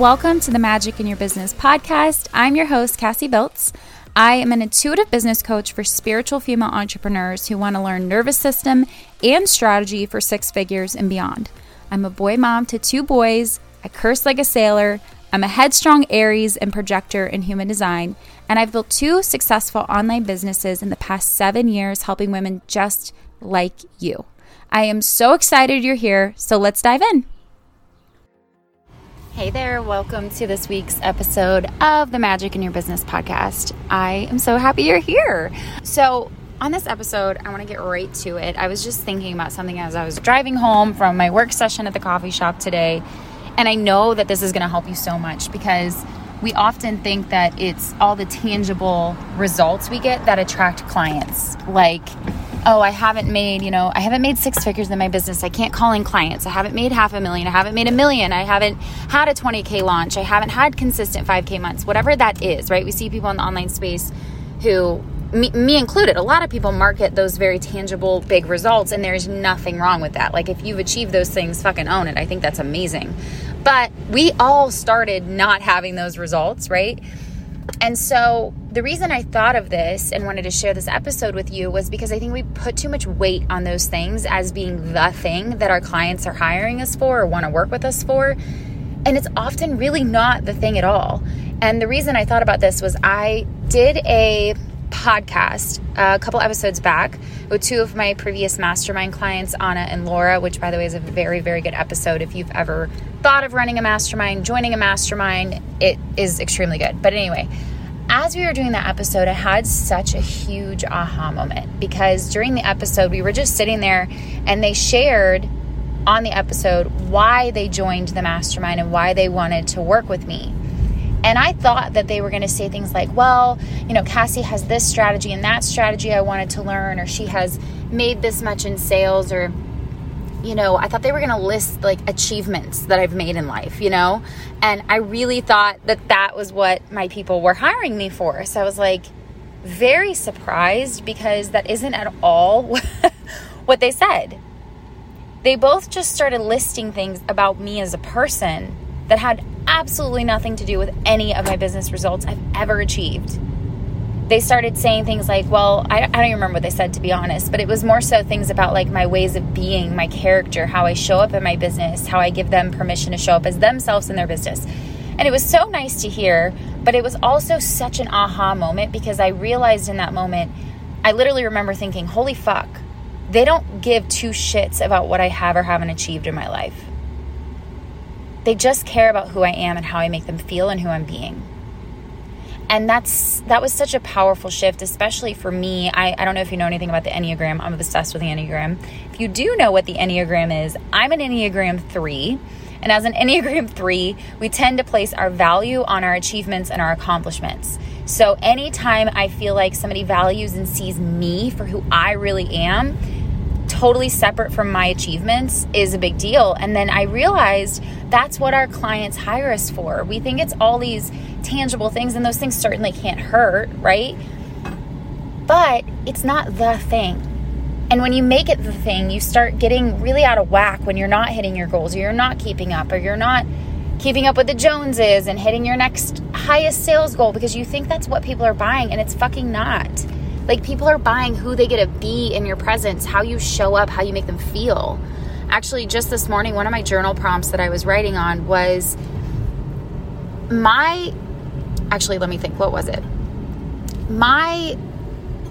Welcome to the Magic in Your Business podcast. I'm your host, Cassie Biltz. I am an intuitive business coach for spiritual female entrepreneurs who want to learn nervous system and strategy for six figures and beyond. I'm a boy mom to two boys. I curse like a sailor. I'm a headstrong Aries and projector in human design, and I've built two successful online businesses in the past seven years, helping women just like you. I am so excited you're here, so let's dive in. Hey there, welcome to this week's episode of the Magic in Your Business podcast. I am so happy you're here. So, on this episode, I want to get right to it. I was just thinking about something as I was driving home from my work session at the coffee shop today and I know that this is going to help you so much because we often think that it's all the tangible results we get that attract clients. Like, oh, I haven't made, you know, I haven't made six figures in my business. I can't call in clients. I haven't made half a million. I haven't made a million. I haven't had a 20K launch. I haven't had consistent 5K months, whatever that is, right? We see people in the online space who me, me, included, a lot of people market those very tangible, big results, and there's nothing wrong with that. Like, if you've achieved those things, fucking own it. I think that's amazing. But we all started not having those results, right? And so, the reason I thought of this and wanted to share this episode with you was because I think we put too much weight on those things as being the thing that our clients are hiring us for or want to work with us for. And it's often really not the thing at all. And the reason I thought about this was I did a podcast a couple episodes back with two of my previous mastermind clients, Anna and Laura, which, by the way, is a very, very good episode. If you've ever thought of running a mastermind, joining a mastermind, it is extremely good. But anyway, as we were doing that episode, I had such a huge aha moment because during the episode, we were just sitting there and they shared on the episode why they joined the mastermind and why they wanted to work with me. And I thought that they were going to say things like, well, you know, Cassie has this strategy and that strategy I wanted to learn, or she has made this much in sales, or, you know, I thought they were going to list like achievements that I've made in life, you know? And I really thought that that was what my people were hiring me for. So I was like, very surprised because that isn't at all what they said. They both just started listing things about me as a person that had absolutely nothing to do with any of my business results I've ever achieved. They started saying things like, well, I, I don't even remember what they said to be honest, but it was more so things about like my ways of being, my character, how I show up in my business, how I give them permission to show up as themselves in their business. And it was so nice to hear, but it was also such an aha moment because I realized in that moment, I literally remember thinking, holy fuck, they don't give two shits about what I have or haven't achieved in my life. They just care about who I am and how I make them feel and who I'm being. And that's that was such a powerful shift, especially for me. I, I don't know if you know anything about the Enneagram. I'm obsessed with the Enneagram. If you do know what the Enneagram is, I'm an Enneagram 3. And as an Enneagram 3, we tend to place our value on our achievements and our accomplishments. So anytime I feel like somebody values and sees me for who I really am, totally separate from my achievements is a big deal. And then I realized that's what our clients hire us for. We think it's all these tangible things, and those things certainly can't hurt, right? But it's not the thing. And when you make it the thing, you start getting really out of whack when you're not hitting your goals, or you're not keeping up, or you're not keeping up with the Joneses and hitting your next highest sales goal because you think that's what people are buying, and it's fucking not. Like people are buying who they get to be in your presence, how you show up, how you make them feel. Actually, just this morning, one of my journal prompts that I was writing on was my actually let me think what was it? My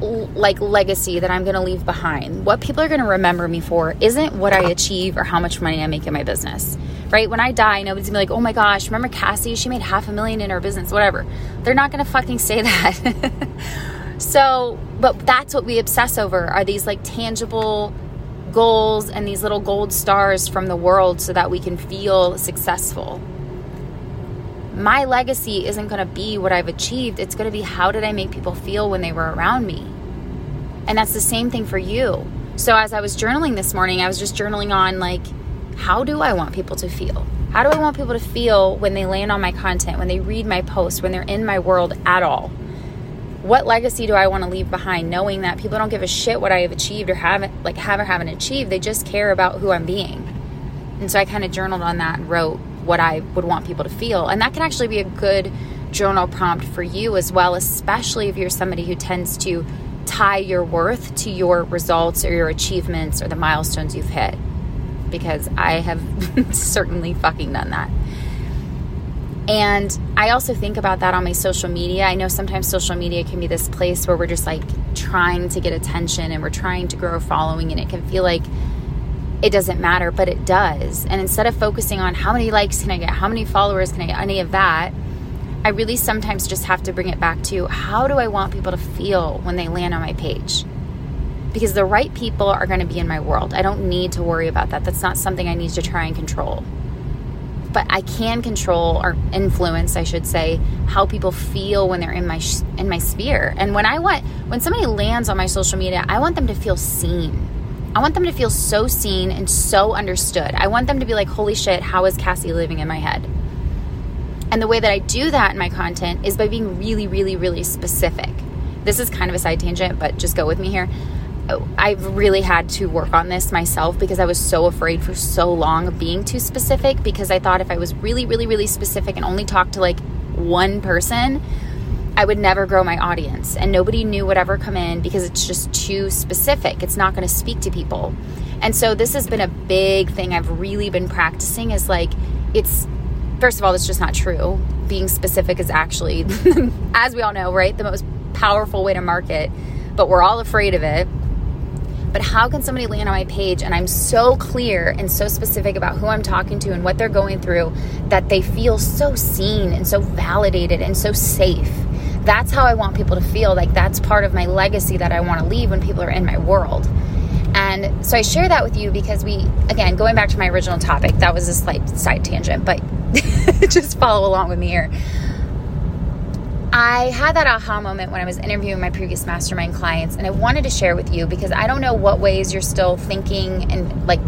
like legacy that i'm going to leave behind what people are going to remember me for isn't what i achieve or how much money i make in my business right? When i die nobody's going to be like oh my gosh remember cassie? She made half a million in her business whatever. They're not going to fucking say that So, but that's what we obsess over are these like tangible goals and these little gold stars from the world so that we can feel successful. My legacy isn't going to be what I've achieved. It's going to be how did I make people feel when they were around me? And that's the same thing for you. So as I was journaling this morning, I was just journaling on like how do I want people to feel? How do I want people to feel when they land on my content, when they read my post, when they're in my world at all? What legacy do I want to leave behind knowing that people don't give a shit what I have achieved or haven't like have or haven't achieved. They just care about who I'm being. And so I kind of journaled on that and wrote what I would want people to feel. And that can actually be a good journal prompt for you as well, especially if you're somebody who tends to tie your worth to your results or your achievements or the milestones you've hit. Because I have certainly fucking done that. And I also think about that on my social media. I know sometimes social media can be this place where we're just like trying to get attention and we're trying to grow a following, and it can feel like it doesn't matter, but it does. And instead of focusing on how many likes can I get, how many followers can I get, any of that, I really sometimes just have to bring it back to how do I want people to feel when they land on my page? Because the right people are going to be in my world. I don't need to worry about that. That's not something I need to try and control. But I can control or influence, I should say, how people feel when they're in my in my sphere. And when I want when somebody lands on my social media, I want them to feel seen. I want them to feel so seen and so understood. I want them to be like, "Holy shit, how is Cassie living in my head?" And the way that I do that in my content is by being really, really, really specific. This is kind of a side tangent, but just go with me here. I've really had to work on this myself because I was so afraid for so long of being too specific because I thought if I was really, really, really specific and only talked to like one person, I would never grow my audience and nobody knew would ever come in because it's just too specific. It's not going to speak to people. And so this has been a big thing I've really been practicing is like it's first of all, that's just not true. Being specific is actually, as we all know, right, the most powerful way to market, but we're all afraid of it. But how can somebody land on my page and I'm so clear and so specific about who I'm talking to and what they're going through that they feel so seen and so validated and so safe? That's how I want people to feel. Like that's part of my legacy that I want to leave when people are in my world. And so I share that with you because we, again, going back to my original topic, that was a slight side tangent, but just follow along with me here. I had that aha moment when I was interviewing my previous mastermind clients, and I wanted to share with you because I don't know what ways you're still thinking and like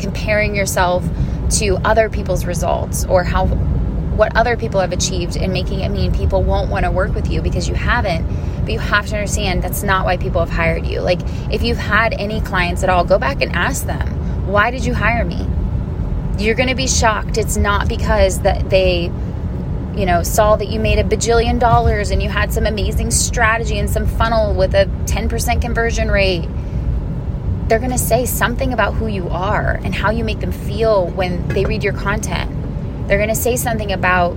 comparing yourself to other people's results or how what other people have achieved and making it mean people won't want to work with you because you haven't. But you have to understand that's not why people have hired you. Like if you've had any clients at all, go back and ask them, why did you hire me? You're going to be shocked. It's not because that they you know, saw that you made a bajillion dollars and you had some amazing strategy and some funnel with a 10% conversion rate. They're going to say something about who you are and how you make them feel when they read your content. They're going to say something about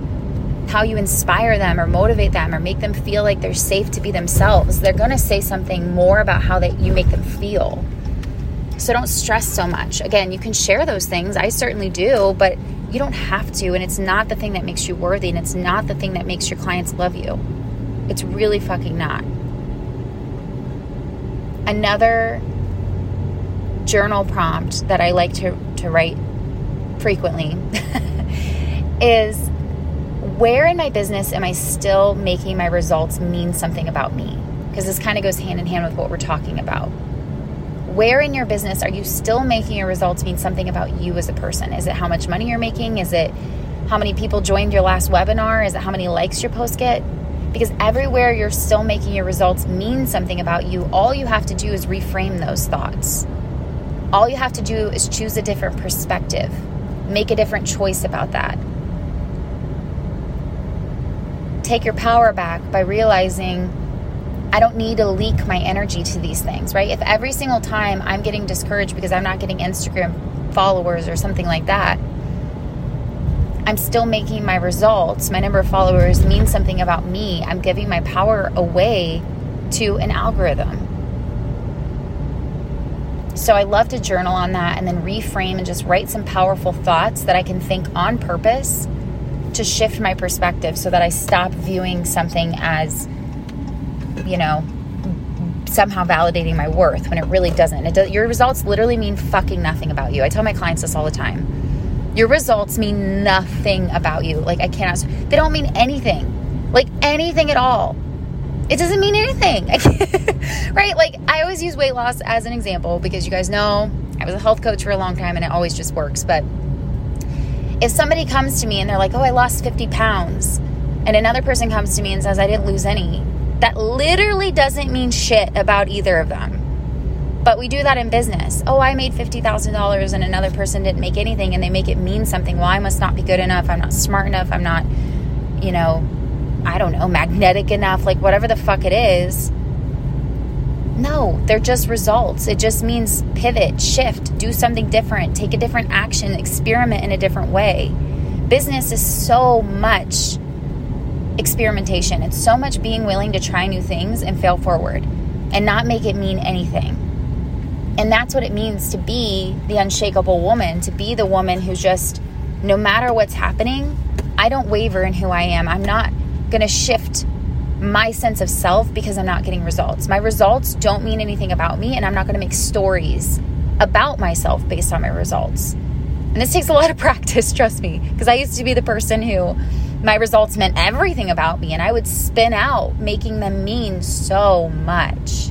how you inspire them or motivate them or make them feel like they're safe to be themselves. They're going to say something more about how that you make them feel. So don't stress so much. Again, you can share those things. I certainly do, but you don't have to. And it's not the thing that makes you worthy. And it's not the thing that makes your clients love you. It's really fucking not. Another journal prompt that I like to, to write frequently is where in my business am I still making my results mean something about me? Because this kind of goes hand in hand with what we're talking about where in your business are you still making your results mean something about you as a person? Is it how much money you're making? Is it how many people joined your last webinar? Is it how many likes your post get? Because everywhere you're still making your results mean something about you, all you have to do is reframe those thoughts. All you have to do is choose a different perspective, make a different choice about that. Take your power back by realizing I don't need to leak my energy to these things, right? If every single time I'm getting discouraged because I'm not getting Instagram followers or something like that, I'm still making my results, my number of followers mean something about me. I'm giving my power away to an algorithm. So I love to journal on that and then reframe and just write some powerful thoughts that I can think on purpose to shift my perspective so that I stop viewing something as you know, somehow validating my worth when it really doesn't. It does, your results literally mean fucking nothing about you. I tell my clients this all the time. Your results mean nothing about you. Like I cannot. They don't mean anything. Like anything at all. It doesn't mean anything. right? Like I always use weight loss as an example because you guys know I was a health coach for a long time and it always just works. But if somebody comes to me and they're like, "Oh, I lost 50 pounds," and another person comes to me and says, "I didn't lose any," that literally doesn't mean shit about either of them. But we do that in business. Oh, I made $50,000 and another person didn't make anything and they make it mean something. Well, I must not be good enough. I'm not smart enough. I'm not, you know, I don't know, magnetic enough, like whatever the fuck it is. No, they're just results. It just means pivot, shift, do something different, take a different action, experiment in a different way. Business is so much experimentation. It's so much being willing to try new things and fail forward and not make it mean anything. And that's what it means to be the unshakable woman, to be the woman who just, no matter what's happening, I don't waver in who I am. I'm not going to shift my sense of self because I'm not getting results. My results don't mean anything about me, and I'm not going to make stories about myself based on my results. And this takes a lot of practice, trust me, because I used to be the person who my results meant everything about me, and I would spin out, making them mean so much.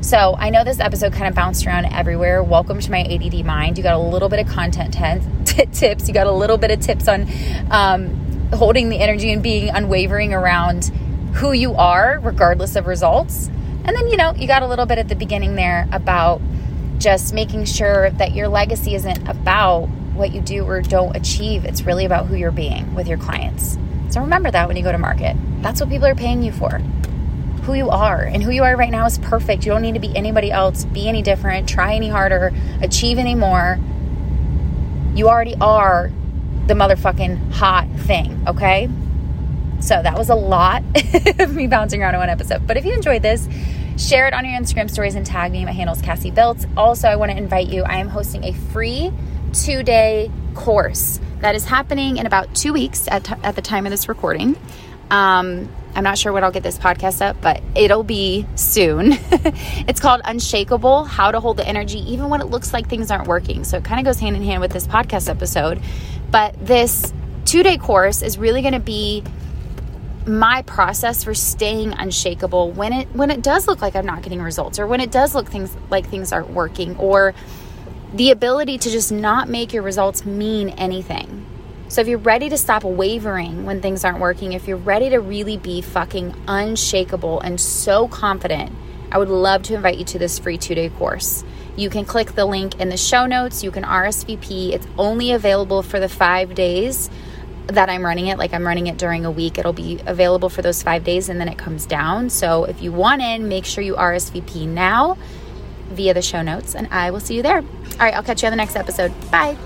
So I know this episode kind of bounced around everywhere. Welcome to my ADD mind. You got a little bit of content t- tips. You got a little bit of tips on um, holding the energy and being unwavering around who you are, regardless of results. And then, you know, you got a little bit at the beginning there about just making sure that your legacy isn't about what you do or don't achieve. It's really about who you're being with your clients. So remember that when you go to market. That's what people are paying you for. Who you are. And who you are right now is perfect. You don't need to be anybody else, be any different, try any harder, achieve any more. You already are the motherfucking hot thing, okay? So that was a lot of me bouncing around in one episode. But if you enjoyed this, share it on your Instagram stories and tag me. My handle is Cassie Biltz. Also, I want to invite you. I am hosting a free two day course that is happening in about two weeks at, t- at the time of this recording. Um, I'm not sure when I'll get this podcast up, but it'll be soon. it's called Unshakable How to Hold the Energy Even When It Looks Like Things Aren't Working. So it kind of goes hand in hand with this podcast episode. But this two day course is really going to be my process for staying unshakable when it when it does look like I'm not getting results or when it does look things like things aren't working or the ability to just not make your results mean anything. So if you're ready to stop wavering when things aren't working, if you're ready to really be fucking unshakable and so confident, I would love to invite you to this free 2-day course. You can click the link in the show notes, you can RSVP. It's only available for the 5 days that I'm running it, like I'm running it during a week, it'll be available for those five days and then it comes down. So if you want in, make sure you RSVP now via the show notes and I will see you there. All right, I'll catch you on the next episode. Bye.